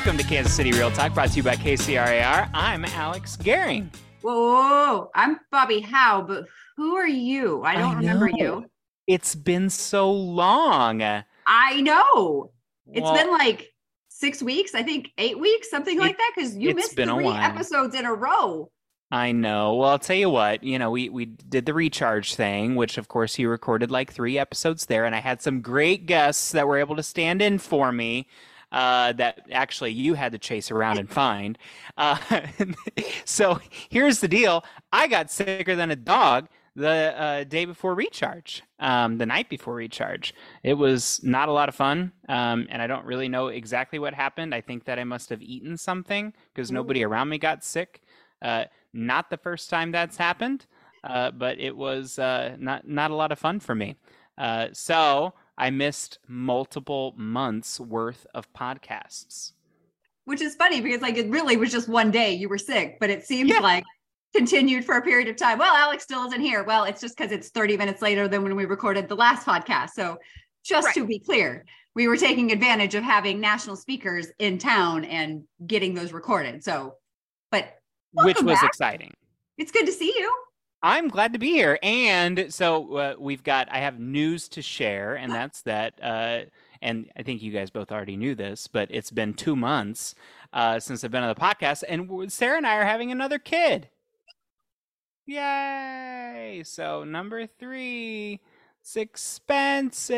Welcome to Kansas City Real Talk, brought to you by KCRAR. I'm Alex Gehring. Whoa, whoa, whoa, I'm Bobbi Howe, but who are you? I don't I remember you. It's been so long. I know. It's Well, been like six weeks, I think eight weeks, something like that, because you missed been three episodes in a row. I know. Well, I'll tell you what, you know, we, we did the recharge thing, which of course you recorded like three episodes there, and I had some great guests that were able to stand in for me. Uh, that actually you had to chase around and find. Uh, so here's the deal: I got sicker than a dog the uh, day before recharge, um, the night before recharge. It was not a lot of fun, um, and I don't really know exactly what happened. I think that I must have eaten something because nobody around me got sick. Uh, not the first time that's happened, uh, but it was uh, not not a lot of fun for me. Uh, so I missed multiple months worth of podcasts. Which is funny because like it really was just one day you were sick, but it seems Yeah. like continued for a period of time. Well, Alex still isn't here. Well, it's just because it's 30 minutes later than when we recorded the last podcast. So just Right. to be clear, we were taking advantage of having national speakers in town and getting those recorded. So, but which was back. exciting. it's good to see you. I'm glad to be here. And so uh, we've got, I have news to share, and that's that. Uh, and I think you guys both already knew this, but it's been two months uh, since I've been on the podcast, and Sarah and I are having another kid. Yay! So, number three, it's expensive.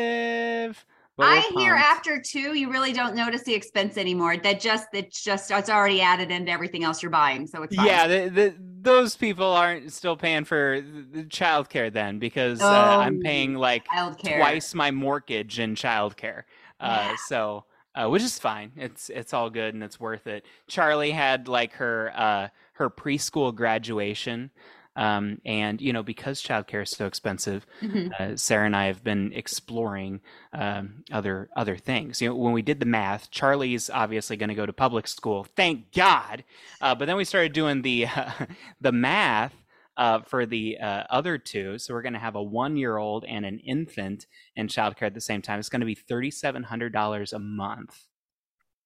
But I hear after two, you really don't notice the expense anymore. That just it's just it's already added into everything else you're buying, so it's fine. Yeah, the, the, those people aren't still paying for the childcare then because uh, I'm Oh, paying like childcare. twice my mortgage in childcare. Uh, Yeah. so, uh, which is fine. It's it's all good and it's worth it. Charlie had like her uh, her preschool graduation, um, and you know because childcare is so expensive, Mhm. uh, Sarah and I have been exploring um, other other things. You know, when we did the math, Charlie's obviously going to go to public school. Thank God. Uh, but then we started doing the the math uh, for the uh, other two. So we're going to have a one year old and an infant in childcare at the same time. It's going to be thirty seven hundred dollars a month.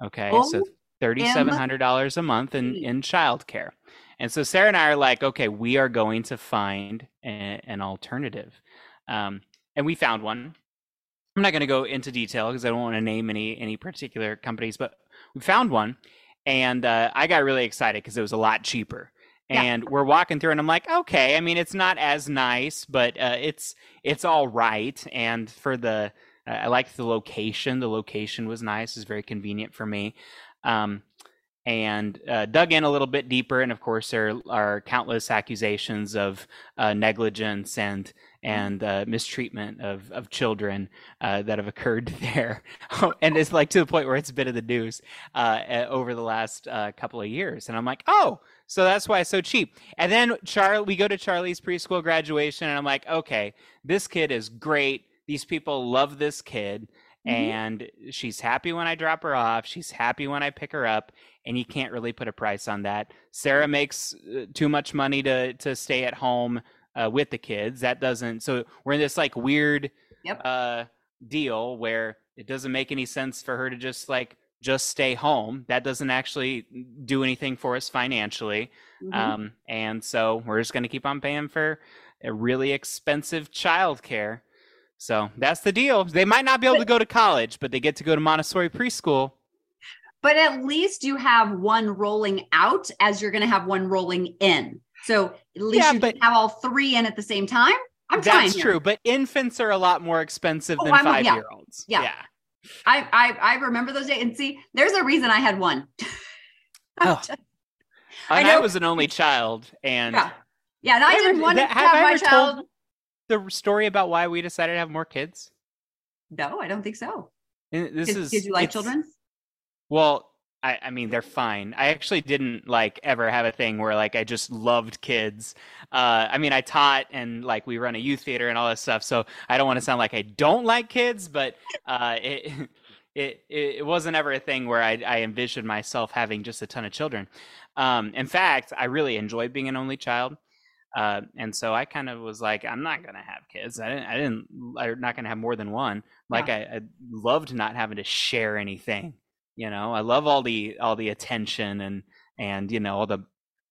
Okay, so Oh, thirty seven hundred dollars a month in in childcare. And so Sarah and I are like, okay, we are going to find a, an alternative, um, and we found one. I'm not going to go into detail because I don't want to name any any particular companies, but we found one, and uh, I got really excited because it was a lot cheaper. Yeah. And we're walking through, and I'm like, okay. I mean, it's not as nice, but uh, it's it's all right. And for the, uh, I liked the location. The location was nice. It's very convenient for me. Um, and uh, dug in a little bit deeper, and of course, there are countless accusations of uh, negligence and and uh, mistreatment of of children uh, that have occurred there, and it's like to the point where it's been in the news uh, over the last uh, couple of years. And I'm like, oh, so that's why it's so cheap. And then Charlie, we go to Charlie's preschool graduation, and I'm like, okay, this kid is great. These people love this kid. Mhm. And she's happy when I drop her off. She's happy when I pick her up, and you can't really put a price on that. Sarah makes uh, too much money to to stay at home uh, with the kids. That doesn't. So we're in this like weird Yep. uh, deal where it doesn't make any sense for her to just like just stay home. That doesn't actually do anything for us financially. Mhm. Um, and so we're just going to keep on paying for a really expensive childcare. So that's the deal. They might not be able to go to college, but they get to go to Montessori preschool. But at least you have one rolling out as you're going to have one rolling in. So at least Yeah, you can have all three in at the same time. I'm That's here. true, but infants are a lot more expensive Oh, than I'm- yeah. five year olds. Yeah. I, I I remember those days, and see, there's a reason I had one. Oh. I And I, know- was an only child, and yeah, yeah. And I Ever- didn't want to have, I my ever told- child. the story about why we decided to have more kids. No, I don't think so. And This Did, is did you like children? Well, I, I mean, they're fine. I actually didn't like ever have a thing where like I just loved kids. Uh, I mean, I taught and like we run a youth theater and all this stuff. So I don't want to sound like I don't like kids, but uh, it, it it wasn't ever a thing where I, I envisioned myself having just a ton of children. Um, in fact, I really enjoyed being an only child. Uh, and so I kind of was like, I'm not gonna have kids. I didn't. I didn't. I'm not gonna have more than one. Like I, I loved not having to share anything You know, I love all the all the attention and and you know all the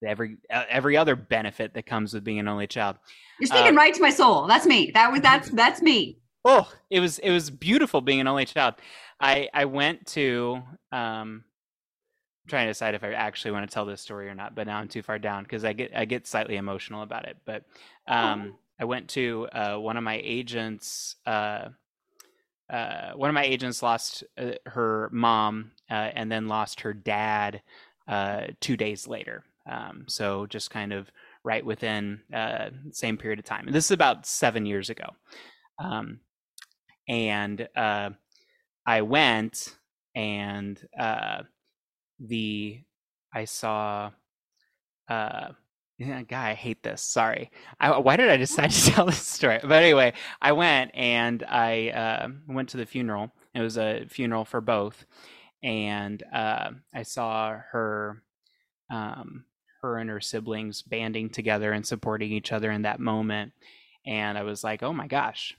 every uh, every other benefit that comes with being an only child. You're speaking uh, right to my soul. That's me. That was that's that's me. Oh, it was it was beautiful being an only child. I I went to um I'm trying to decide if I actually want to tell this story or not, but now I'm too far down because I get I get slightly emotional about it. But um oh. I went to uh, one of my agents uh uh, one of my agents lost uh, her mom uh, and then lost her dad uh, two days later. Um, so just kind of right within uh, same period of time. And this is about seven years ago. Um, and uh, I went and the I saw yeah, guy, I hate this. Sorry. I, why did I decide to tell this story? But anyway, I went and I uh, went to the funeral. It was a funeral for both, and uh, I saw her, um, her and her siblings banding together and supporting each other in that moment. And I was like, oh my gosh.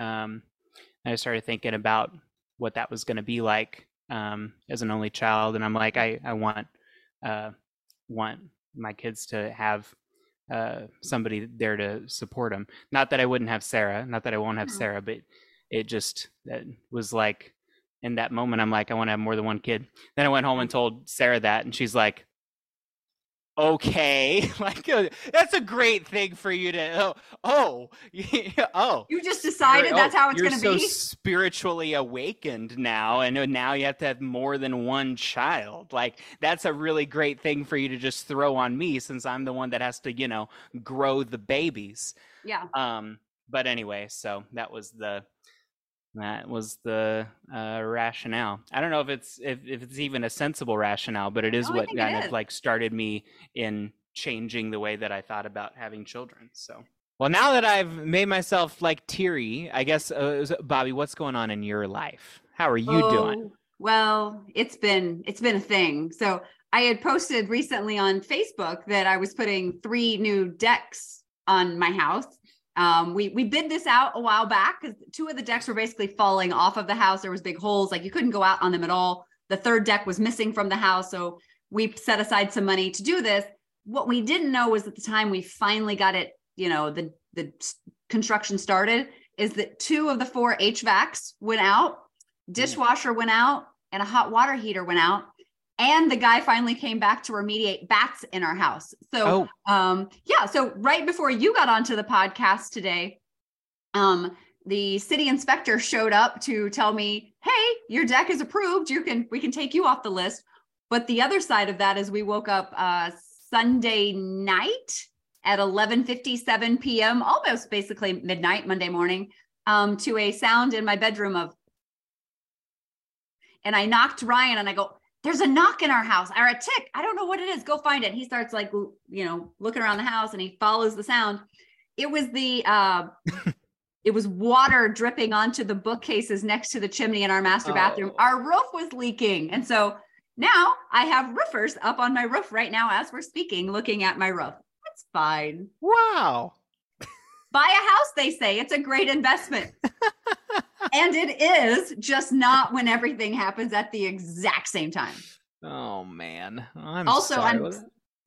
Um, I started thinking about what that was going to be like um, as an only child, and I'm like, I I want uh, want my kids to have uh, somebody there to support them. Not that I wouldn't have Sarah, not that I won't have mm-hmm. Sarah, but it just that was like in that moment, I'm like, I want to have more than one kid. Then I went home and told Sarah that, and she's like, okay. Like uh, that's a great thing for you to oh oh oh. You just decided that's oh, how it's going to so be? spiritually awakened now and uh, now you have to have more than one child. Like that's a really great thing for you to just throw on me since i'm the one that has to you know grow the babies. Yeah. Um but anyway so that was the that was the uh, rationale. I don't know if it's if, if it's even a sensible rationale, but it is what kind of like started me in changing the way that I thought about having children. So, well, now that I've made myself like teary, I guess, uh, Bobbi, what's going on in your life? How are you oh, doing? Well, it's been it's been a thing. So I had posted recently on Facebook that I was putting three new decks on my house um, we we bid this out a while back because two of the decks were basically falling off of the house. There was big holes, like you couldn't go out on them at all. The third deck was missing from the house, so we set aside some money to do this. What we didn't know was at the time we finally got it, you know, the the construction started, is that two of the four HVACs went out, dishwasher went out, and a hot water heater went out and the guy finally came back to remediate bats in our house. So, oh. um, yeah. So right before you got onto the podcast today, um, the city inspector showed up to tell me, "Hey, your deck is approved. You can we can take you off the list." But the other side of that is we woke up uh, Sunday night at 11:57 p.m., almost basically midnight Monday morning, um, to a sound in my bedroom of, and I knocked Ryan and I go, there's a knock in our house or a tick. I don't know what it is. Go find it. He starts like, you know, looking around the house and he follows the sound. It was the, uh, it was water dripping onto the bookcases next to the chimney in our master bathroom. Oh. Our roof was leaking. And so now I have roofers up on my roof right now as we're speaking, looking at my roof. It's fine. Wow. Buy a house, they say. It's a great investment. and it is just not when everything happens at the exact same time. Oh man. I'm also I'm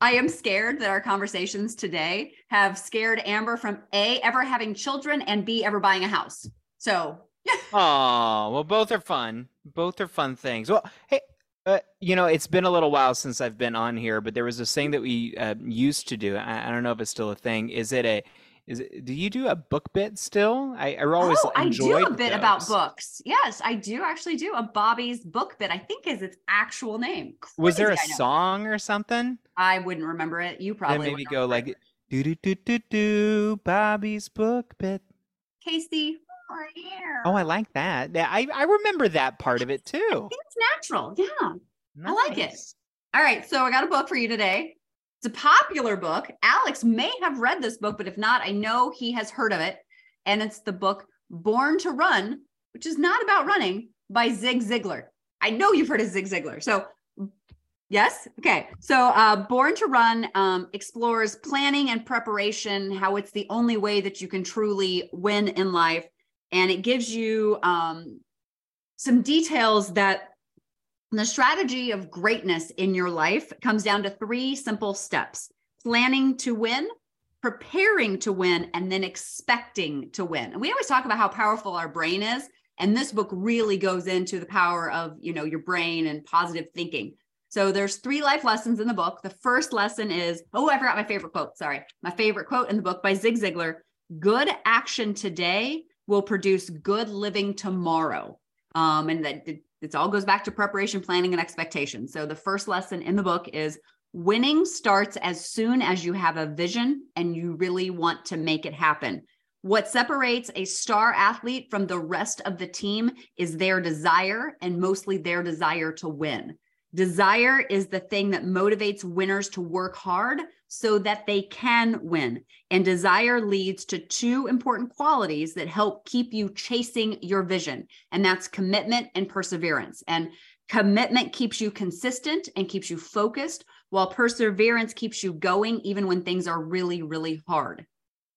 I am scared that our conversations today have scared Amber from A ever having children and B ever buying a house. So Oh, well both are fun. Both are fun things. Well, hey, uh, you know, it's been a little while since I've been on here, but there was this thing that we uh, used to do. I, I, don't know if it's still a thing. Is it a is it, do you do a book bit still? I, I always oh, I do a bit those. about books. Yes, I do actually do a Bobbi's book bit. I think is its actual name. Crazy, Was there a song or something? I wouldn't remember it. You probably then maybe go like do do do do do Bobbi's book bit. Casey. Oh, I like that. I, I remember that part of it too. it's natural. Yeah. Nice. I like it. All right. So I got a book for you today. It's a popular book. Alex may have read this book, but if not, I know he has heard of it. And it's the book Born to Run, which is not about running by Zig Ziglar. I know you've heard of Zig Ziglar. So, yes. Okay. So, uh, Born to Run um, explores planning and preparation, how it's the only way that you can truly win in life. And it gives you um, some details that The strategy of greatness in your life comes down to three simple steps planning to win, preparing to win, and then expecting to win. And we always talk about how powerful our brain is. And this book really goes into the power of, you know, your brain and positive thinking. So there's three life lessons in the book. The first lesson is, oh, I forgot my favorite quote. Sorry. My favorite quote in the book by Zig Ziglar good action today will produce good living tomorrow. Um, and that it, all goes back to preparation, planning, and expectation. So the first lesson in the book is winning starts as soon as you have a vision and you really want to make it happen. What separates a star athlete from the rest of the team is their desire and mostly their desire to win. Desire is the thing that motivates winners to work hard so that they can win. And desire leads to two important qualities that help keep you chasing your vision, and that's commitment and perseverance. And commitment keeps you consistent and keeps you focused, while perseverance keeps you going even when things are really, really hard.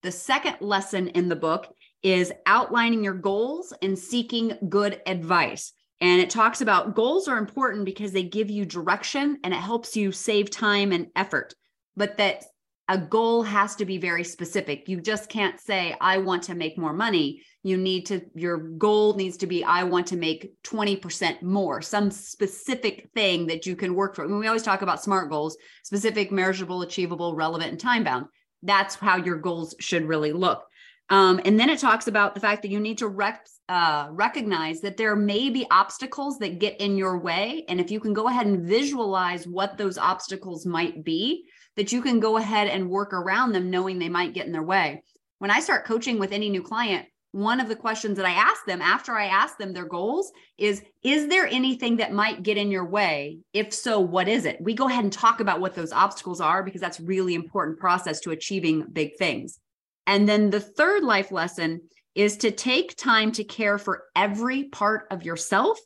The second lesson in the book is outlining your goals and seeking good advice. And it talks about goals are important because they give you direction and it helps you save time and effort, but that a goal has to be very specific. You just can't say, I want to make more money. You need to, your goal needs to be, I want to make 20% more, some specific thing that you can work for. I mean, we always talk about SMART goals specific, measurable, achievable, relevant, and time bound. That's how your goals should really look. Um, and then it talks about the fact that you need to rec- uh, recognize that there may be obstacles that get in your way. And if you can go ahead and visualize what those obstacles might be, that you can go ahead and work around them, knowing they might get in their way. When I start coaching with any new client, one of the questions that I ask them after I ask them their goals is Is there anything that might get in your way? If so, what is it? We go ahead and talk about what those obstacles are because that's really important process to achieving big things. And then the third life lesson is to take time to care for every part of yourself,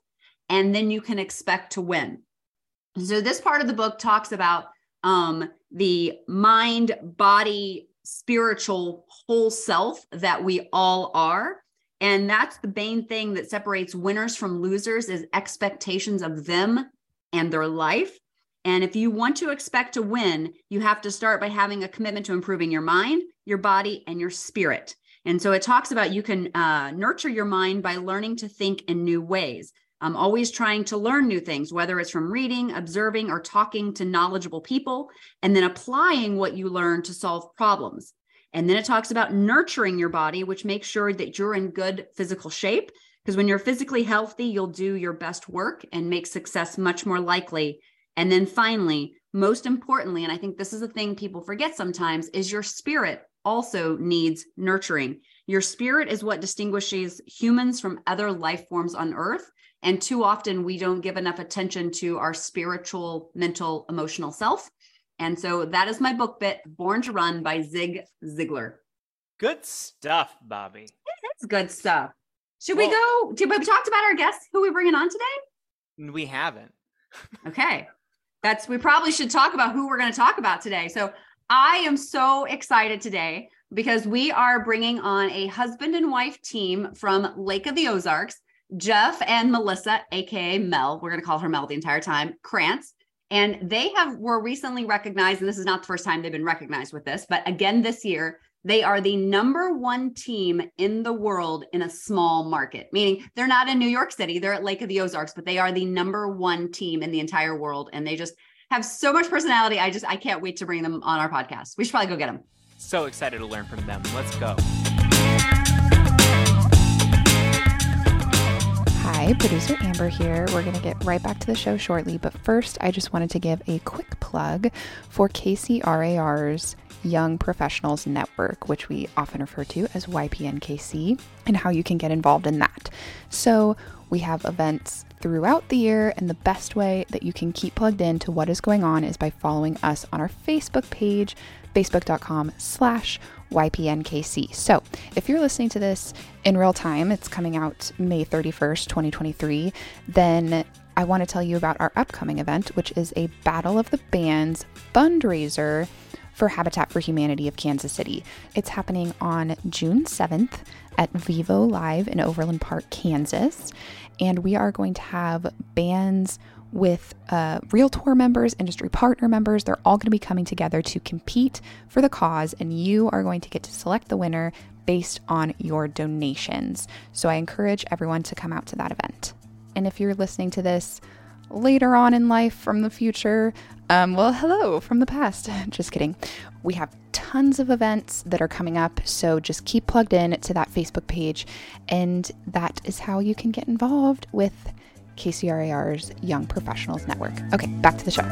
and then you can expect to win. So, this part of the book talks about um, the mind, body, spiritual whole self that we all are. And that's the main thing that separates winners from losers is expectations of them and their life. And if you want to expect to win, you have to start by having a commitment to improving your mind, your body, and your spirit. And so it talks about you can uh, nurture your mind by learning to think in new ways. I'm always trying to learn new things, whether it's from reading, observing, or talking to knowledgeable people, and then applying what you learn to solve problems. And then it talks about nurturing your body, which makes sure that you're in good physical shape. Because when you're physically healthy, you'll do your best work and make success much more likely. And then finally, most importantly, and I think this is a thing people forget sometimes, is your spirit also needs nurturing. Your spirit is what distinguishes humans from other life forms on earth. And too often we don't give enough attention to our spiritual, mental, emotional self. And so that is my book bit, Born to Run by Zig Ziglar. Good stuff, Bobbi. It's good stuff. Should well, we go? Did we talked about our guests who we bringing on today? We haven't. okay. That's we probably should talk about who we're going to talk about today. So I am so excited today because we are bringing on a husband and wife team from Lake of the Ozarks, Jeff and Melissa, aka Mel. We're going to call her Mel the entire time. Krantz, and they have were recently recognized, and this is not the first time they've been recognized with this, but again this year they are the number one team in the world in a small market, meaning they're not in New York City, they're at Lake of the Ozarks, but they are the number one team in the entire world, and they just have so much personality. I just I can't wait to bring them on our podcast. We should probably go get them. So excited to learn from them. Let's go. Hi, producer Amber here. We're going to get right back to the show shortly, but first, I just wanted to give a quick plug for KCRAR's Young Professionals Network, which we often refer to as YPNKC, and how you can get involved in that. So, we have events throughout the year, and the best way that you can keep plugged in to what is going on is by following us on our Facebook page, facebook.com slash YPNKC. So if you're listening to this in real time, it's coming out May 31st, 2023, then I want to tell you about our upcoming event, which is a Battle of the Bands fundraiser for Habitat for Humanity of Kansas City. It's happening on June 7th at Vivo Live in Overland Park, Kansas. And we are going to have bands with uh, Realtor members, industry partner members. They're all going to be coming together to compete for the cause, and you are going to get to select the winner based on your donations. So I encourage everyone to come out to that event. And if you're listening to this later on in life from the future, um, well, hello from the past. just kidding. We have tons of events that are coming up, so just keep plugged in to that Facebook page, and that is how you can get involved with KCRAR's Young Professionals Network. Okay, back to the show.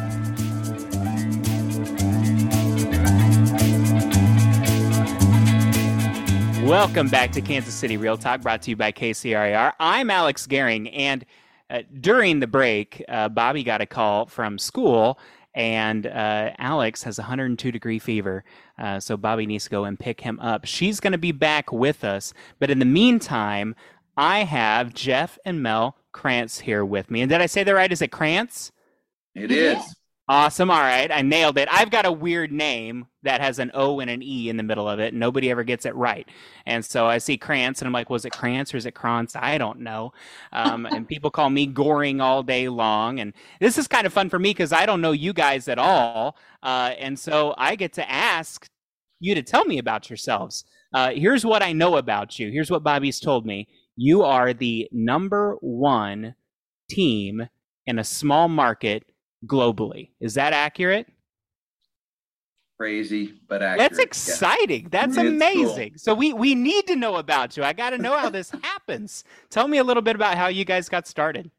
Welcome back to Kansas City Real Talk, brought to you by KCRAR. I'm Alex Gehring, and uh, during the break, uh, Bobbi got a call from school, and uh, Alex has 102 degree fever. Uh, so Bobbi needs to go and pick him up. She's going to be back with us, but in the meantime, I have Jeff and Mel Krantz here with me. And did I say that right? Is it Krantz? It is. Awesome. All right. I nailed it. I've got a weird name that has an O and an E in the middle of it. Nobody ever gets it right. And so I see Krantz and I'm like, was it Krantz or is it Krantz? I don't know. Um, and people call me Goring all day long. And this is kind of fun for me because I don't know you guys at all. Uh, and so I get to ask you to tell me about yourselves. Uh, here's what I know about you. Here's what Bobbi's told me. You are the number one team in a small market globally. Is that accurate? Crazy, but accurate. That's exciting. Yeah. That's it's amazing. Cool. So we we need to know about you. I got to know how this happens. Tell me a little bit about how you guys got started.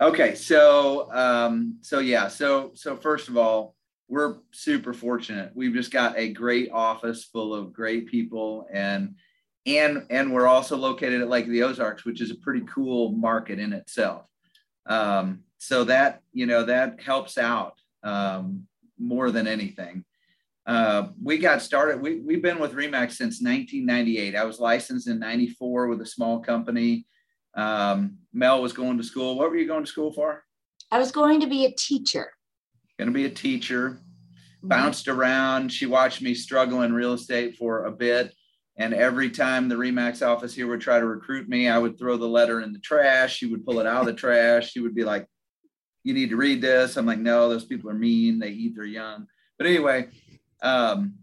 Okay, so um, so yeah, so so first of all, we're super fortunate. We've just got a great office full of great people, and and and we're also located at Lake of the Ozarks, which is a pretty cool market in itself. Um, so that you know that helps out um, more than anything. Uh, we got started. We we've been with Remax since 1998. I was licensed in '94 with a small company. Um, Mel was going to school. What were you going to school for? I was going to be a teacher. Going to be a teacher. Bounced around. She watched me struggle in real estate for a bit. And every time the Remax office here would try to recruit me, I would throw the letter in the trash. She would pull it out of the trash. She would be like, you need to read this. I'm like, no, those people are mean. They eat their young. But anyway, um,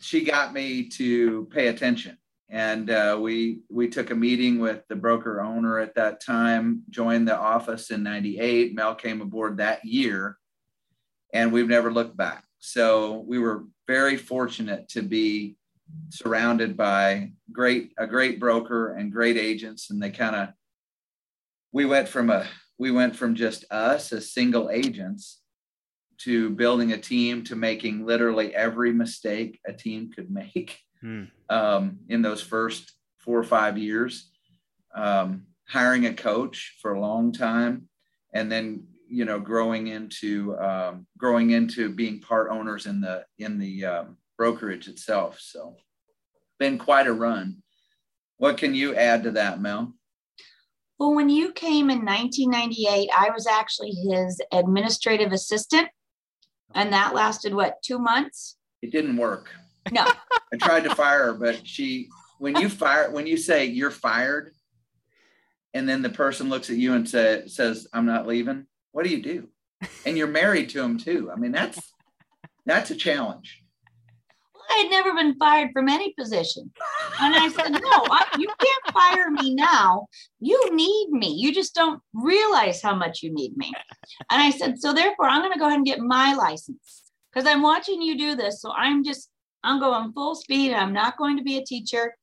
she got me to pay attention. And uh, we we took a meeting with the broker owner at that time. Joined the office in '98. Mel came aboard that year, and we've never looked back. So we were very fortunate to be surrounded by great a great broker and great agents, and they kind of we went from a we went from just us as single agents to building a team to making literally every mistake a team could make hmm. um, in those first four or five years. Um, hiring a coach for a long time and then you know growing into um, growing into being part owners in the in the um, brokerage itself. So been quite a run. What can you add to that mel well, when you came in 1998, I was actually his administrative assistant. And that lasted what, two months? It didn't work. No. I tried to fire her, but she, when you fire, when you say you're fired, and then the person looks at you and say, says, I'm not leaving, what do you do? And you're married to him too. I mean, that's, that's a challenge. I had never been fired from any position. And I said, No, I, you can't fire me now. You need me. You just don't realize how much you need me. And I said, So therefore, I'm going to go ahead and get my license because I'm watching you do this. So I'm just, I'm going full speed. And I'm not going to be a teacher.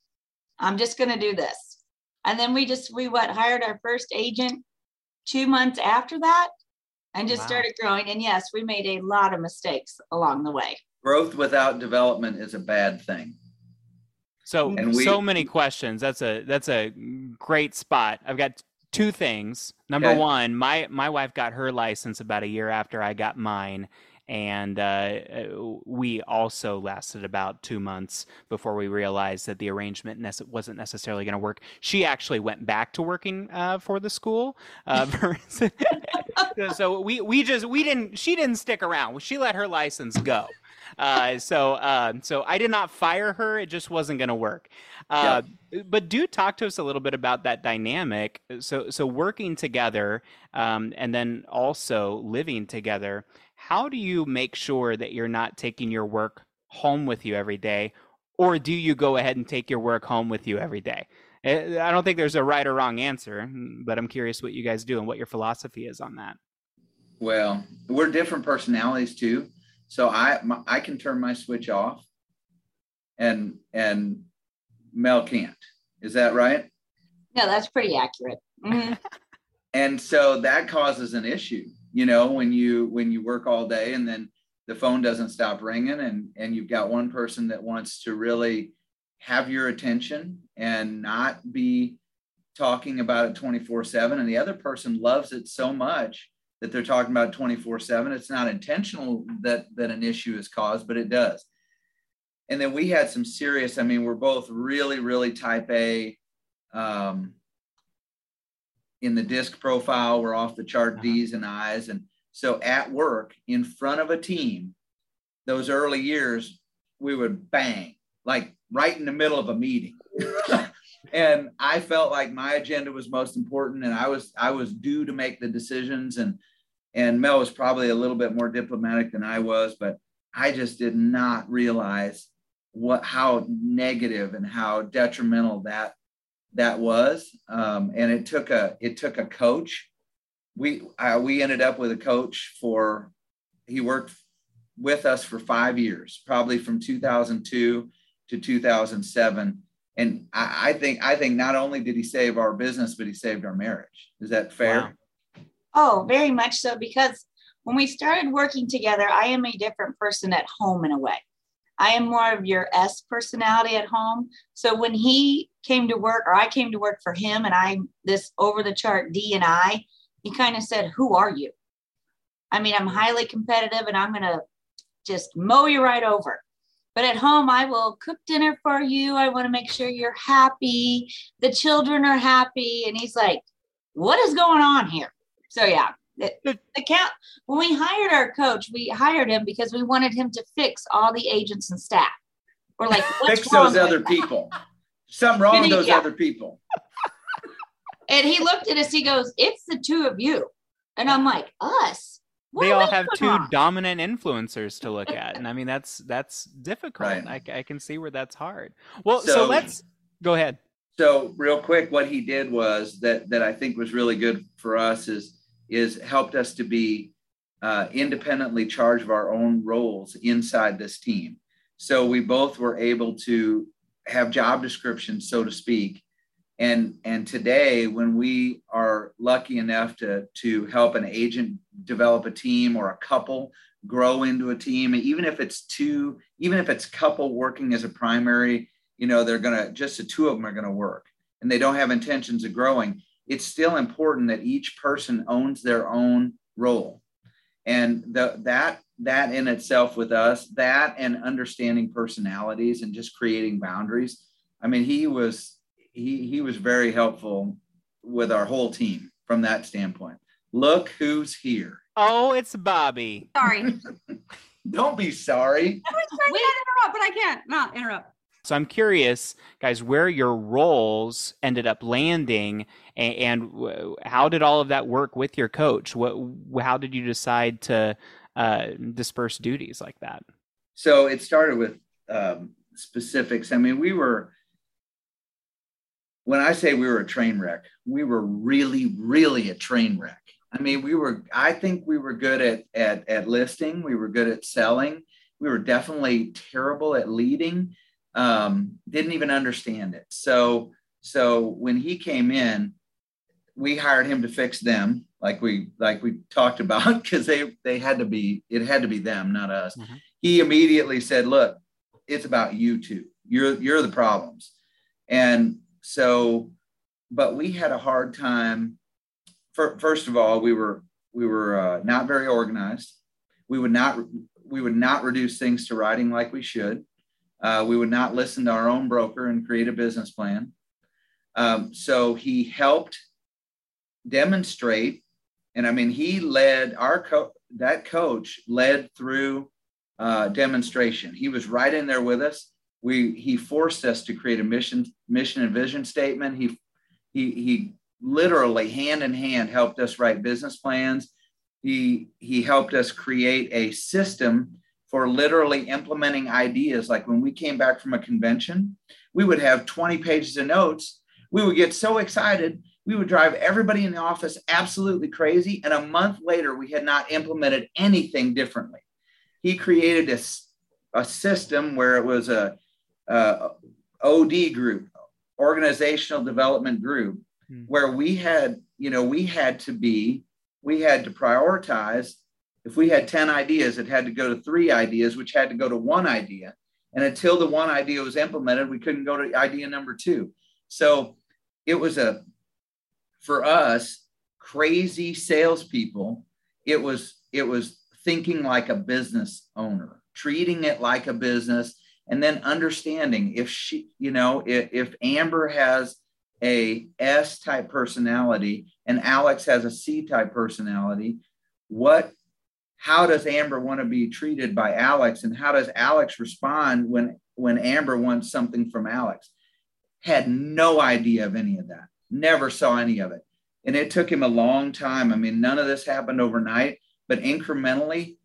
I'm just going to do this. And then we just, we what, hired our first agent two months after that and just wow. started growing. And yes, we made a lot of mistakes along the way growth without development is a bad thing. So we, so many questions. That's a that's a great spot. I've got two things. Number okay. one, my my wife got her license about a year after I got mine, and uh, we also lasted about two months before we realized that the arrangement nece- wasn't necessarily going to work. She actually went back to working uh, for the school, uh, so we we just we didn't. She didn't stick around. She let her license go. Uh, so uh, so I did not fire her. It just wasn't going to work. Uh, yeah. But do talk to us a little bit about that dynamic. So so working together, um, and then also living together. How do you make sure that you're not taking your work home with you every day, or do you go ahead and take your work home with you every day? Eh, I don't think there's a right or wrong answer, but I'm curious what you guys do and what your philosophy is on that. Well, we're different personalities too. So I my, I can turn my switch off, and and Mel can't. Is that right? No, that's pretty accurate. Mm-hmm. and so that causes an issue. You know, when you when you work all day and then the phone doesn't stop ringing, and and you've got one person that wants to really have your attention and not be talking about it 24 7 and the other person loves it so much that they're talking about 24 7 it's not intentional that that an issue is caused but it does. And then we had some serious i mean we're both really really type a um, in the disc profile. We're off the chart uh-huh. d's and i's. And so at work in front of a team those early years we would bang like right in the middle of a meeting. And i felt like my agenda was most important and i was i was due to make the decisions. And and Mel was probably a little bit more diplomatic than I was, but I just did not realize what how negative and how detrimental that that was. Um, and it took a it took a coach. We uh, we ended up with a coach for he worked with us for five years, probably from 2002 to 2007. And I, I think I think not only did he save our business, but he saved our marriage. Is that fair? Wow. Oh, very much so. Because when we started working together, I am a different person at home in a way. I am more of your S personality at home. So when he came to work, or I came to work for him, and I'm this over the chart D and I, he kind of said, Who are you? I mean, I'm highly competitive and I'm going to just mow you right over. But at home, I will cook dinner for you. I want to make sure you're happy. The children are happy. And he's like, What is going on here? So yeah, the, the count when we hired our coach, we hired him because we wanted him to fix all the agents and staff. We're like, fix those other that? people. Something wrong with those yeah. other people. And he looked at us. He goes, "It's the two of you," and I'm like, "Us." What they all have two on? dominant influencers to look at, and I mean that's that's difficult. Right. I, I can see where that's hard. Well, so, so let's go ahead. So real quick, what he did was that that I think was really good for us is is helped us to be uh, independently charged of our own roles inside this team. So we both were able to have job descriptions, so to speak. And, and today, when we are lucky enough to, to help an agent develop a team or a couple grow into a team, even if it's two, even if it's couple working as a primary, you know, they're going to, just the two of them are going to work and they don't have intentions of growing it's still important that each person owns their own role. And the, that that in itself with us that and understanding personalities and just creating boundaries. I mean he was he he was very helpful with our whole team from that standpoint. Look who's here. Oh it's bobby. Sorry. Don't be sorry. I was trying to interrupt but i can't. Not interrupt so I'm curious, guys, where your roles ended up landing, and, and how did all of that work with your coach? What, how did you decide to uh, disperse duties like that? So it started with um, specifics. I mean, we were when I say we were a train wreck, we were really, really a train wreck. I mean, we were. I think we were good at at at listing. We were good at selling. We were definitely terrible at leading um, didn't even understand it. So so when he came in, we hired him to fix them, like we like we talked about, because they they had to be it had to be them, not us. Mm-hmm. He immediately said, "Look, it's about you two. You're you're the problems." And so, but we had a hard time. For, first of all, we were we were uh, not very organized We would not we would not reduce things to writing like we should. Uh, we would not listen to our own broker and create a business plan. Um, so he helped demonstrate, and I mean, he led our co- that coach led through uh, demonstration. He was right in there with us. We he forced us to create a mission mission and vision statement. He he he literally hand in hand helped us write business plans. He he helped us create a system for literally implementing ideas. Like when we came back from a convention, we would have 20 pages of notes. We would get so excited we would drive everybody in the office absolutely crazy. And a month later, we had not implemented anything differently. He created a, a system where it was a, a OD group, organizational development group, hmm. where we had, you know, we had to be, we had to prioritize. If we had 10 ideas, it had to go to three ideas, which had to go to one idea. And until the one idea was implemented, we couldn't go to idea number two. So it was a for us crazy salespeople, it was it was thinking like a business owner, treating it like a business, and then understanding if she, you know, if, if Amber has a S type personality and Alex has a C type personality, what how does Amber want to be treated by Alex and how does Alex respond when when Amber wants something from Alex? Had no idea of any of that never saw any of it. And it took him a long time. I mean, none of this happened overnight, but incrementally,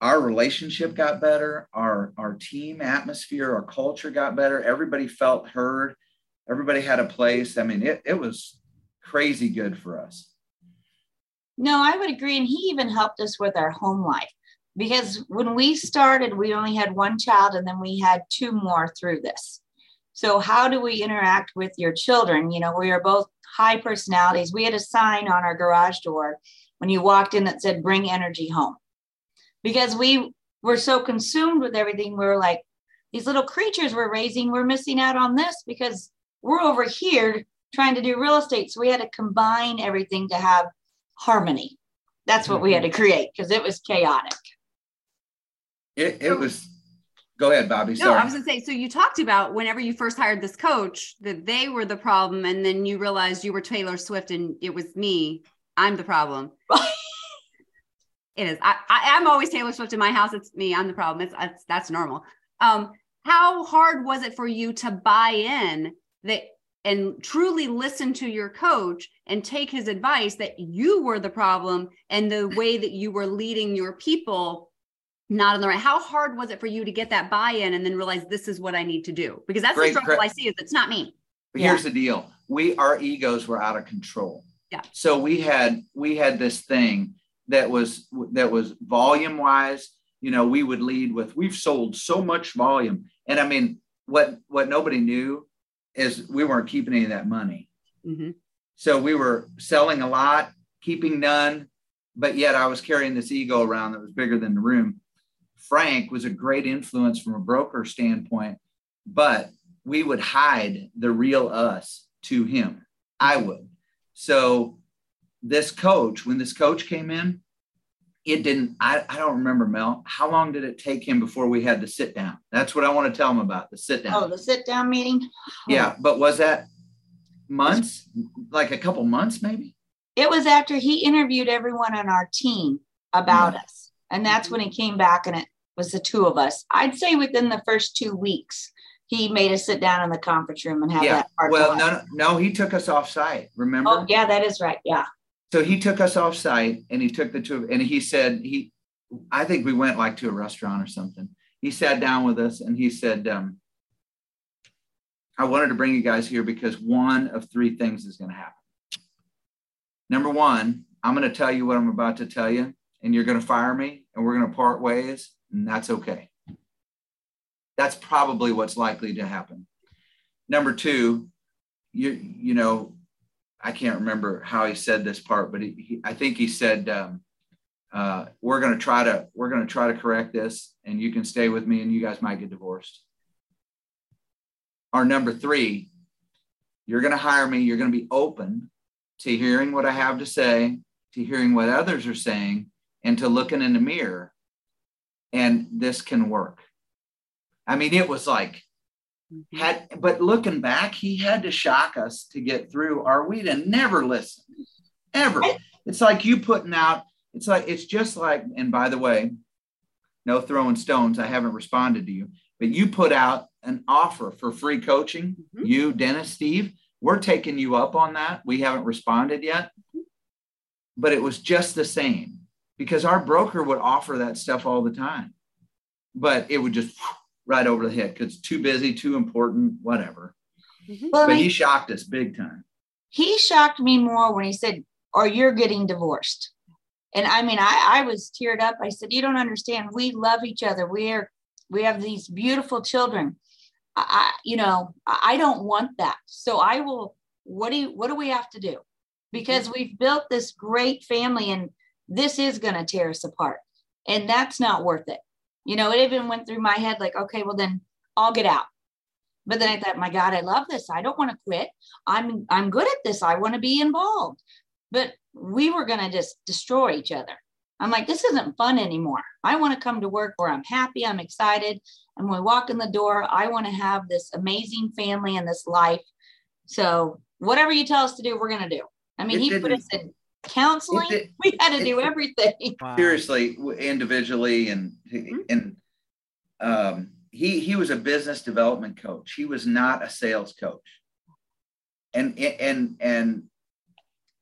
our relationship got better, our, our team atmosphere, our culture got better. Everybody felt heard, everybody had a place. I mean, it, it was crazy good for us. No, I would agree. And he even helped us with our home life because when we started, we only had one child and then we had two more through this. So, how do we interact with your children? You know, we are both high personalities. We had a sign on our garage door when you walked in that said, Bring energy home. Because we were so consumed with everything, we were like, these little creatures we're raising, we're missing out on this because we're over here trying to do real estate. So, we had to combine everything to have harmony. That's what mm-hmm. we had to mm-hmm. create because it was chaotic. It, it was Go ahead, Bobbi. Sorry. No, I was gonna say. So you talked about whenever you first hired this coach that they were the problem, and then you realized you were Taylor Swift and it was me. I'm the problem. it is. I, I am always Taylor Swift in my house. It's me. I'm the problem. It's, it's that's normal. Um, how hard was it for you to buy in that and truly listen to your coach and take his advice that you were the problem and the way that you were leading your people not in the right. How hard was it for you to get that buy-in and then realize this is what I need to do? Because that's great, the struggle great. I see is it's not me. But yeah. here's the deal. We our egos were out of control. Yeah. So we had we had this thing that was that was volume wise, you know, we would lead with we've sold so much volume. And I mean, what what nobody knew is we weren't keeping any of that money. Mm-hmm. So we were selling a lot, keeping none, but yet I was carrying this ego around that was bigger than the room. Frank was a great influence from a broker standpoint, but we would hide the real us to him. I would. So this coach, when this coach came in, it didn't, I, I don't remember, Mel. How long did it take him before we had to sit down? That's what I want to tell him about the sit down. Oh, the sit down meeting? Yeah. Oh. But was that months? Like a couple months, maybe? It was after he interviewed everyone on our team about yeah. us. And that's when he came back and it was the two of us. I'd say within the first two weeks, he made us sit down in the conference room and have yeah. that. Part well, no, no, he took us off site. Remember? Oh, yeah, that is right. Yeah. So he took us off site and he took the two, and he said he, I think we went like to a restaurant or something. He sat down with us and he said, um, "I wanted to bring you guys here because one of three things is going to happen. Number one, I'm going to tell you what I'm about to tell you, and you're going to fire me, and we're going to part ways." and that's okay. That's probably what's likely to happen. Number two, you you know, I can't remember how he said this part, but he, he, I think he said, um, uh, "We're going to try to we're going to try to correct this, and you can stay with me, and you guys might get divorced." Our number three, you're going to hire me. You're going to be open to hearing what I have to say, to hearing what others are saying, and to looking in the mirror and this can work. I mean, it was like Mhm. had but looking back, he had to shock us to get through, or we'd have never listened. Ever. It's like you putting out, it's like it's just like, and by the way, no throwing stones. I haven't responded to you, but you put out an offer for free coaching. Mhm. You, Dennis, Steve, we're taking you up on that. We haven't responded yet. But it was just the same because our broker would offer that stuff all the time. But it would just right over the head because too busy, too important, whatever. Mm-hmm. Well, I But mean, he shocked us big time. he shocked me more when he said, or you're getting divorced. And I mean, I, I was teared up. I said, you don't understand. We love each other. We are, we have these beautiful children. I, I you know, I, I don't want that. So I will, what do you, what do we have to do? Because mm-hmm. we've built this great family and this is going to tear us apart. And that's not worth it. You know, it even went through my head like, okay, well then I'll get out. But then I thought, my God, I love this. I don't want to quit. I'm I'm good at this. I want to be involved. But we were going to just destroy each other. I'm like, this isn't fun anymore. I want to come to work where I'm happy, I'm excited. And when we walk in the door, I want to have this amazing family and this life. So whatever you tell us to do, we're going to do. I mean, It he put didn't- us in counseling. It we had to it- do everything. Wow. seriously individually and and um he he was a business development coach. He was not a sales coach. And and and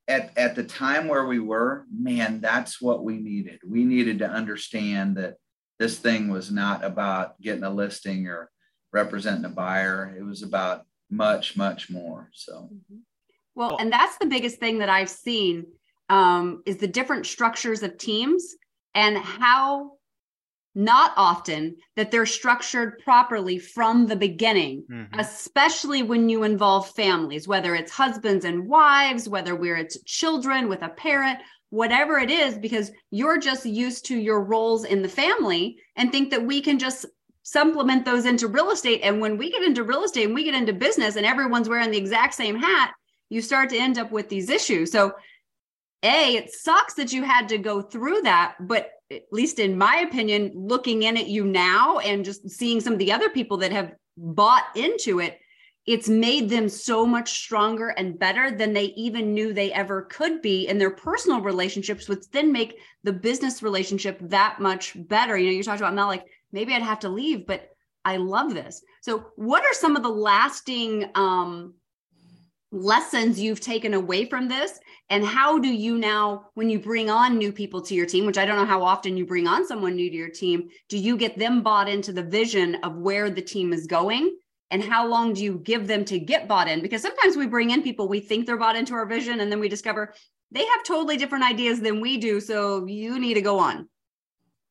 at at the time where we were man that's what we needed. We needed to understand that this thing was not about getting a listing or representing a buyer. It was about much much more so. Well, Well- and that's the biggest thing that I've seen um, is the different structures of teams and how not often that they're structured properly from the beginning, Mhm. especially when you involve families, whether it's husbands and wives, whether we're it's children with a parent, whatever it is, because you're just used to your roles in the family and think that we can just supplement those into real estate. And when we get into real estate and we get into business and everyone's wearing the exact same hat, you start to end up with these issues. So, A, it sucks that you had to go through that, but at least in my opinion, looking in at you now and just seeing some of the other people that have bought into it, it's made them so much stronger and better than they even knew they ever could be in their personal relationships, which then make the business relationship that much better. You know, you talked about Mel, like maybe I'd have to leave, but I love this. So, what are some of the lasting um, lessons you've taken away from this? And how do you now, when you bring on new people to your team, which I don't know how often you bring on someone new to your team, do you get them bought into the vision of where the team is going? And how long do you give them to get bought in? Because sometimes we bring in people, we think they're bought into our vision, and then we discover they have totally different ideas than we do. So you need to go on.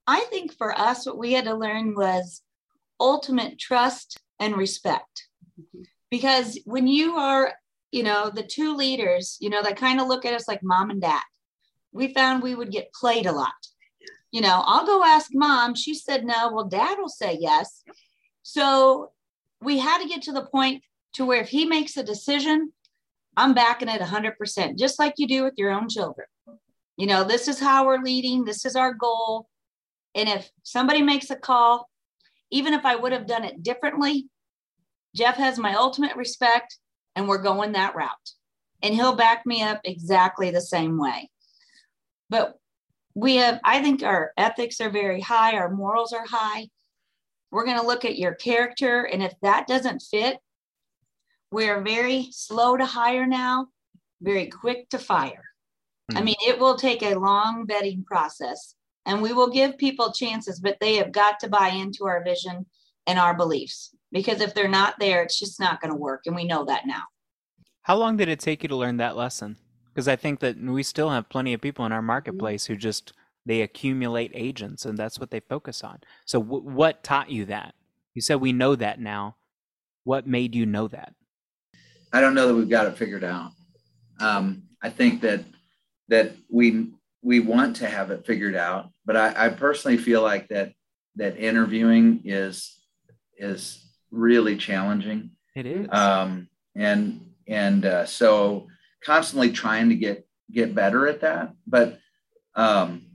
I think for us, what we had to learn was ultimate trust and respect. Mm-hmm. Because when you are, you know, the two leaders, you know, that kind of look at us like mom and dad, we found we would get played a lot. You know, I'll go ask mom. She said no. Well, dad will say yes. So we had to get to the point to where if he makes a decision, I'm backing it 100%, just like you do with your own children. You know, this is how we're leading, this is our goal. And if somebody makes a call, even if I would have done it differently, Jeff has my ultimate respect and we're going that route. And he'll back me up exactly the same way. But we have, I think our ethics are very high, our morals are high. We're going to look at your character. And if that doesn't fit, we're very slow to hire now, very quick to fire. I Hmm. mean, it will take a long vetting process and we will give people chances, but they have got to buy into our vision and our beliefs because if they're not there, it's just not going to work. And we know that now. How long did it take you to learn that lesson? Because I think that we still have plenty of people in our marketplace who just they accumulate agents and that's what they focus on. So w- what taught you that? You said we know that now. What made you know that? I don't know that we've got it figured out. Um, I think that that we we want to have it figured out, but I, I personally feel like that that interviewing is is really challenging, It is. um, and and uh, so constantly trying to get get better at that. But um,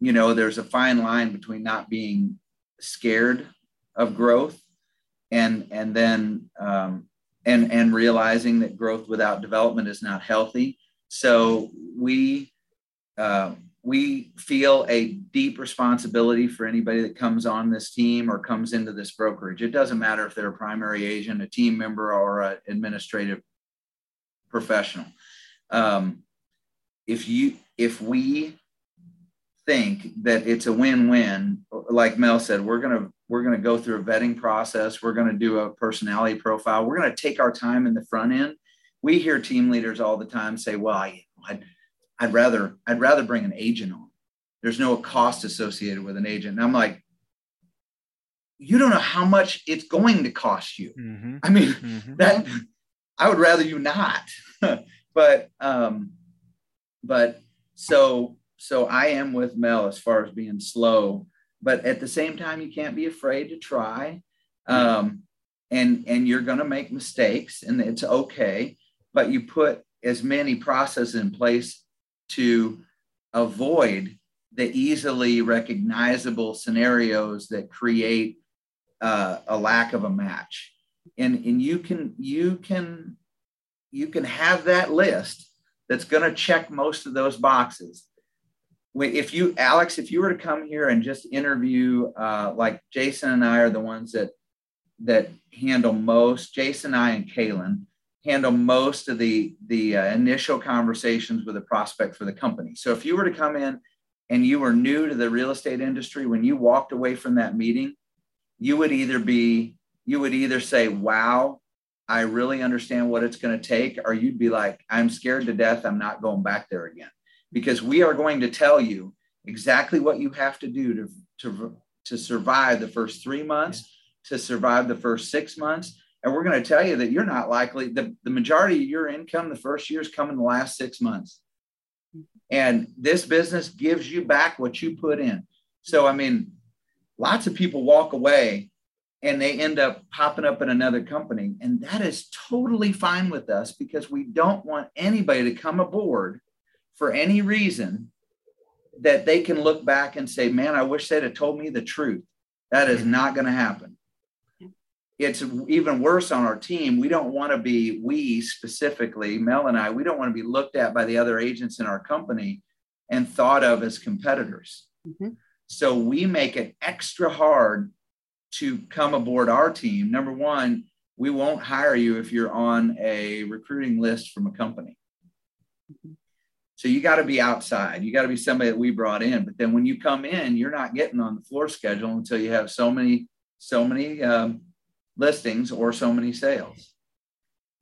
you know, there's a fine line between not being scared of growth and and then um, and and realizing that growth without development is not healthy so we uh, we feel a deep responsibility for anybody that comes on this team or comes into this brokerage. It doesn't matter if they're a primary agent a team member or an administrative professional. Um, if you if we think that it's a win-win like mel said we're to we're to go through a vetting process. We're to do a personality profile. We're to take our time in the front end. We hear team leaders all the time say well I, I'd, I'd rather i'd rather bring an agent on there's no cost associated with an agent and i'm like you don't know how much it's going to cost you mm-hmm. i mean mm-hmm. that i would rather you not but um but so so I am with Mel as far as being slow, but at the same time, you can't be afraid to try. Um, and and you're going to make mistakes, and it's okay. But you put as many processes in place to avoid the easily recognizable scenarios that create uh, a lack of a match. And and you can you can you can have that list that's going to check most of those boxes if you alex if you were to come here and just interview uh, like jason and i are the ones that that handle most jason i and kaylin handle most of the the uh, initial conversations with a prospect for the company so if you were to come in and you were new to the real estate industry when you walked away from that meeting you would either be you would either say wow i really understand what it's going to take or you'd be like i'm scared to death i'm not going back there again because we are going to tell you exactly what you have to do to, to, to survive the first three months, to survive the first six months. And we're going to tell you that you're not likely, the, the majority of your income the first year is coming the last six months. And this business gives you back what you put in. So, I mean, lots of people walk away and they end up popping up in another company. And that is totally fine with us because we don't want anybody to come aboard for any reason that they can look back and say, man, I wish they'd have told me the truth. That is mm-hmm. not going to happen. It's even worse on our team. We don't want to be, we specifically, Mel and I, we don't want to be looked at by the other agents in our company and thought of as competitors. Mm-hmm. So we make it extra hard to come aboard our team. Number one, we won't hire you if you're on a recruiting list from a company. Mm-hmm. So you got to be outside. You got to be somebody that we brought in. But then when you come in, you're not getting on the floor schedule until you have so many, so many um, listings or so many sales.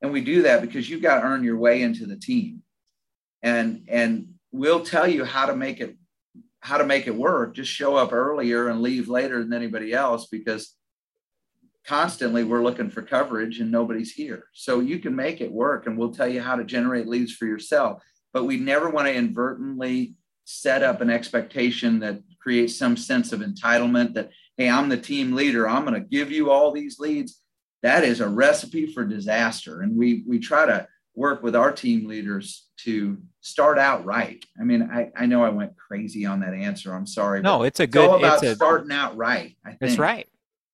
And we do that because you've got to earn your way into the team. And and we'll tell you how to make it how to make it work. Just show up earlier and leave later than anybody else because constantly we're looking for coverage and nobody's here. So you can make it work and we'll tell you how to generate leads for yourself but we never want to inadvertently set up an expectation that creates some sense of entitlement that, hey, I'm the team leader. I'm going to give you all these leads. That is a recipe for disaster. And we, we try to work with our team leaders to start out right. I mean, I, I know I went crazy on that answer. I'm sorry. No, it's a good. It's all about a, starting out right. I think. That's right.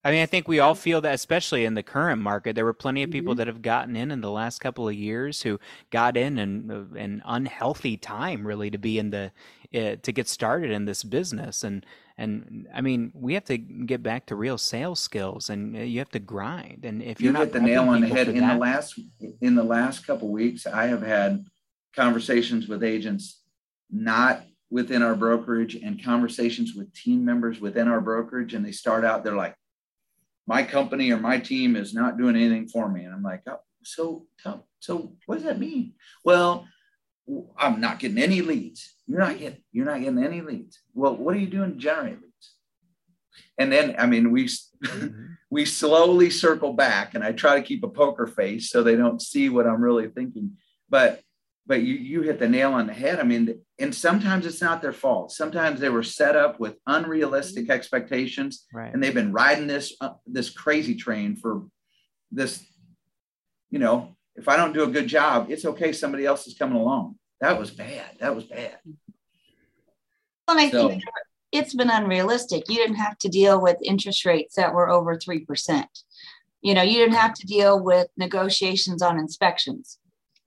I mean, I think we all feel that, especially in the current market. There were plenty of people mm-hmm. that have gotten in in the last couple of years who got in in uh, an unhealthy time, really, to be in the uh, to get started in this business. And and I mean, we have to get back to real sales skills, and uh, you have to grind. And if you're you not hit the nail on the head in that, the last in the last couple weeks, I have had conversations with agents not within our brokerage and conversations with team members within our brokerage, and they start out, they're like my company or my team is not doing anything for me. And I'm like, oh, so, so what does that mean? Well, I'm not getting any leads. You're not getting, you're not getting any leads. Well, what are you doing to generate leads? And then, I mean, we, mm-hmm. we slowly circle back and I try to keep a poker face so they don't see what I'm really thinking. But but you you hit the nail on the head. I mean, and sometimes it's not their fault. Sometimes they were set up with unrealistic mm-hmm. expectations, right. and they've been riding this uh, this crazy train for this. You know, if I don't do a good job, it's okay. Somebody else is coming along. That was bad. That was bad. Well, I so, think it's been unrealistic. You didn't have to deal with interest rates that were over 3%. You know, you didn't have to deal with negotiations on inspections.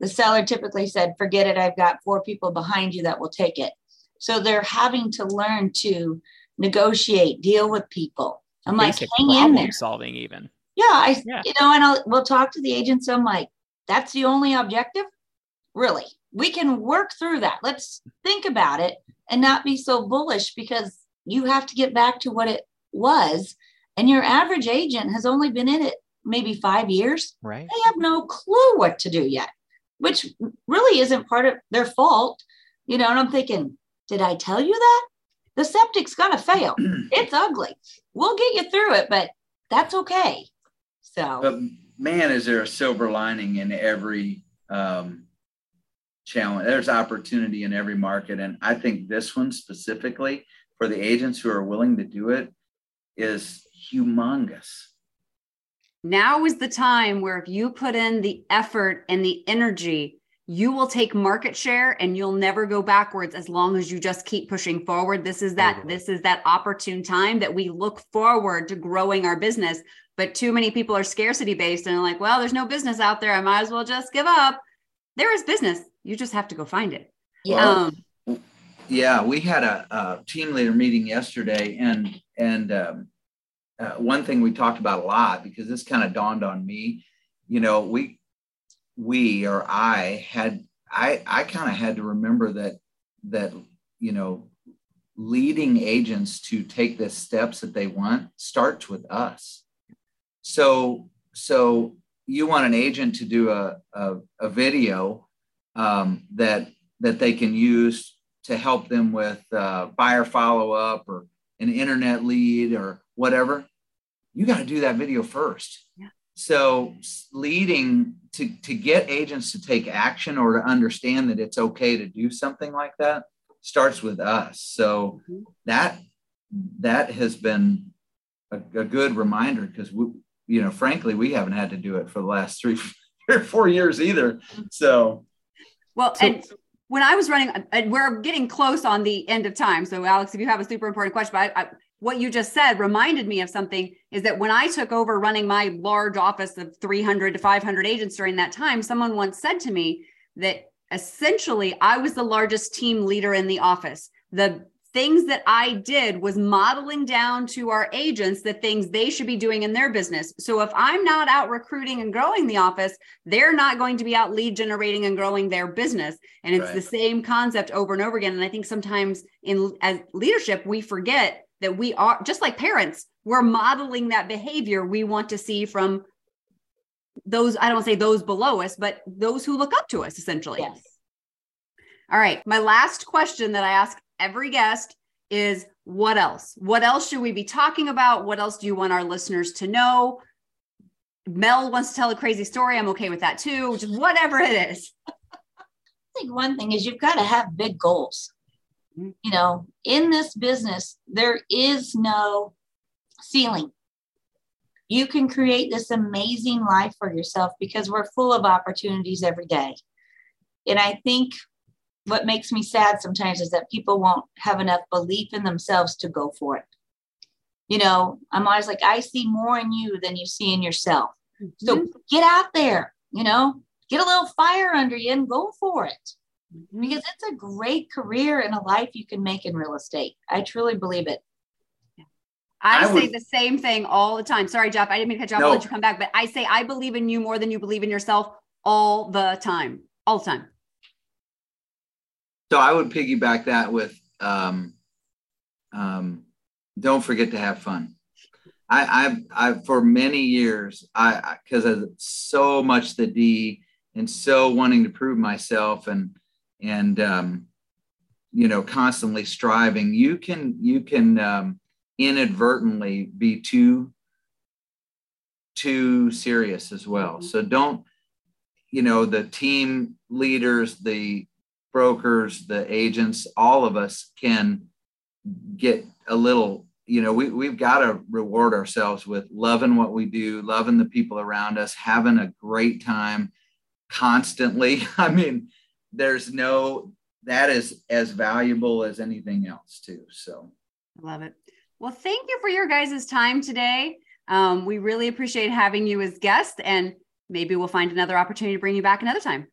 The seller typically said, forget it, I've got four people behind you that will take it. So they're having to learn to negotiate, deal with people. I'm Basic like, hang in there. solving even. Yeah, I, yeah. you know, and I'll, we'll talk to the agents. I'm like, that's the only objective? Really? We can work through that. Let's think about it and not be so bullish because you have to get back to what it was. And your average agent has only been in it maybe five years. Right. They have no clue what to do yet, which really isn't part of their fault. You know, and I'm thinking, did I tell you that? The septic's gonna fail. it's ugly. We'll get you through it, but that's okay. So but man, is there a silver lining in every um challenge? There's opportunity in every market. And I think this one specifically for the agents who are willing to do it is humongous. Now is the time where if you put in the effort and the energy, you will take market share and you'll never go backwards as long as you just keep pushing forward. This is that this is that opportune time that we look forward to growing our business. But too many people are scarcity based and like, well, there's no business out there. I might as well just give up. There is business. You just have to go find it. Yeah. Um, yeah, we had a, a, team leader meeting yesterday, and and um, uh, one thing we talked about a lot because this kind of dawned on me. You know, we we or I had I I kind of had to remember that that you know leading agents to take the steps that they want starts with us. So so you want an agent to do a a, a video um, that that they can use to help them with uh, buyer follow up or an internet lead or whatever, you got to do that video first. Yeah. So leading to, to get agents to take action or to understand that it's okay to do something like that starts with us. So mm-hmm. that that has been a, a good reminder because we, you know, frankly, we haven't had to do it for the last three or four years either. So well, so, and when I was running, and we're getting close on the end of time. So, Alex, if you have a super important question, but I, I, what you just said reminded me of something is that when I took over running my large office of 300 to 500 agents during that time, someone once said to me that essentially I was the largest team leader in the office. The things that I did was modeling down to our agents the things they should be doing in their business. So if I'm not out recruiting and growing the office, they're not going to be out lead generating and growing their business. And it's right. the same concept over and over again. And I think sometimes in as leadership, we forget that we are just like parents, we're modeling that behavior we want to see from those, I don't say those below us, but those who look up to us essentially. Yes. All right. My last question that I ask every guest is what else? What else should we be talking about? What else do you want our listeners to know? Mel wants to tell a crazy story. I'm okay with that too. Just whatever it is. I think one thing is you've got to have big goals. You know, in this business, there is no ceiling. You can create this amazing life for yourself because we're full of opportunities every day. And I think what makes me sad sometimes is that people won't have enough belief in themselves to go for it. You know, I'm always like, I see more in you than you see in yourself. Mm-hmm. So get out there, you know, get a little fire under you and go for it. Mm-hmm. Because it's a great career and a life you can make in real estate. I truly believe it. I, I say would, the same thing all the time. Sorry, Jeff, I didn't mean to cut you off. No. I'll let you come back, but I say I believe in you more than you believe in yourself all the time. All the time. So I would piggyback that with um, um, don't forget to have fun. I, I, I for many years, I because of so much the D and so wanting to prove myself and and um, you know constantly striving, you can you can um, inadvertently be too too serious as well. Mm-hmm. So don't you know the team leaders, the brokers, the agents, all of us can get a little, you know, we, we've got to reward ourselves with loving what we do, loving the people around us, having a great time constantly. I mean, there's no, that is as valuable as anything else, too. So, I love it. Well, thank you for your guys' time today. Um, we really appreciate having you as guests, and maybe we'll find another opportunity to bring you back another time.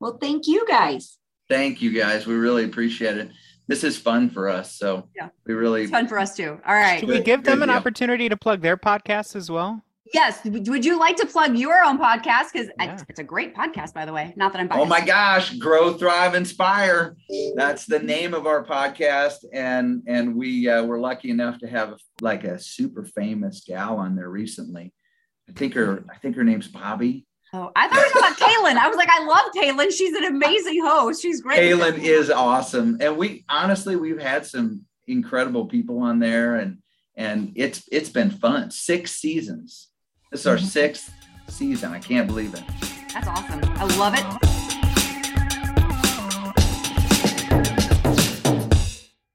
Well, thank you guys. Thank you guys. We really appreciate it. This is fun for us. So Yeah. we really It's fun for us too. All right. Should we give them an deal. opportunity to plug their podcast as well? Yes. Would you like to plug your own podcast? Because Yeah. it's a great podcast, by the way. Not that I'm. Oh my gosh, Grow, Thrive, Inspire. That's the name of our podcast. And and we uh, were lucky enough to have like a super famous gal on there recently. I think her I think her name's Bobbi. Oh, I thought we were talking about Kaylin. I was like, I love Kaylin. She's an amazing host. She's great. Kaylin is awesome. And we honestly we've had some incredible people on there and and it's it's been fun. Six seasons. This is our Mhm. sixth season. I can't believe it. That's awesome. I love it.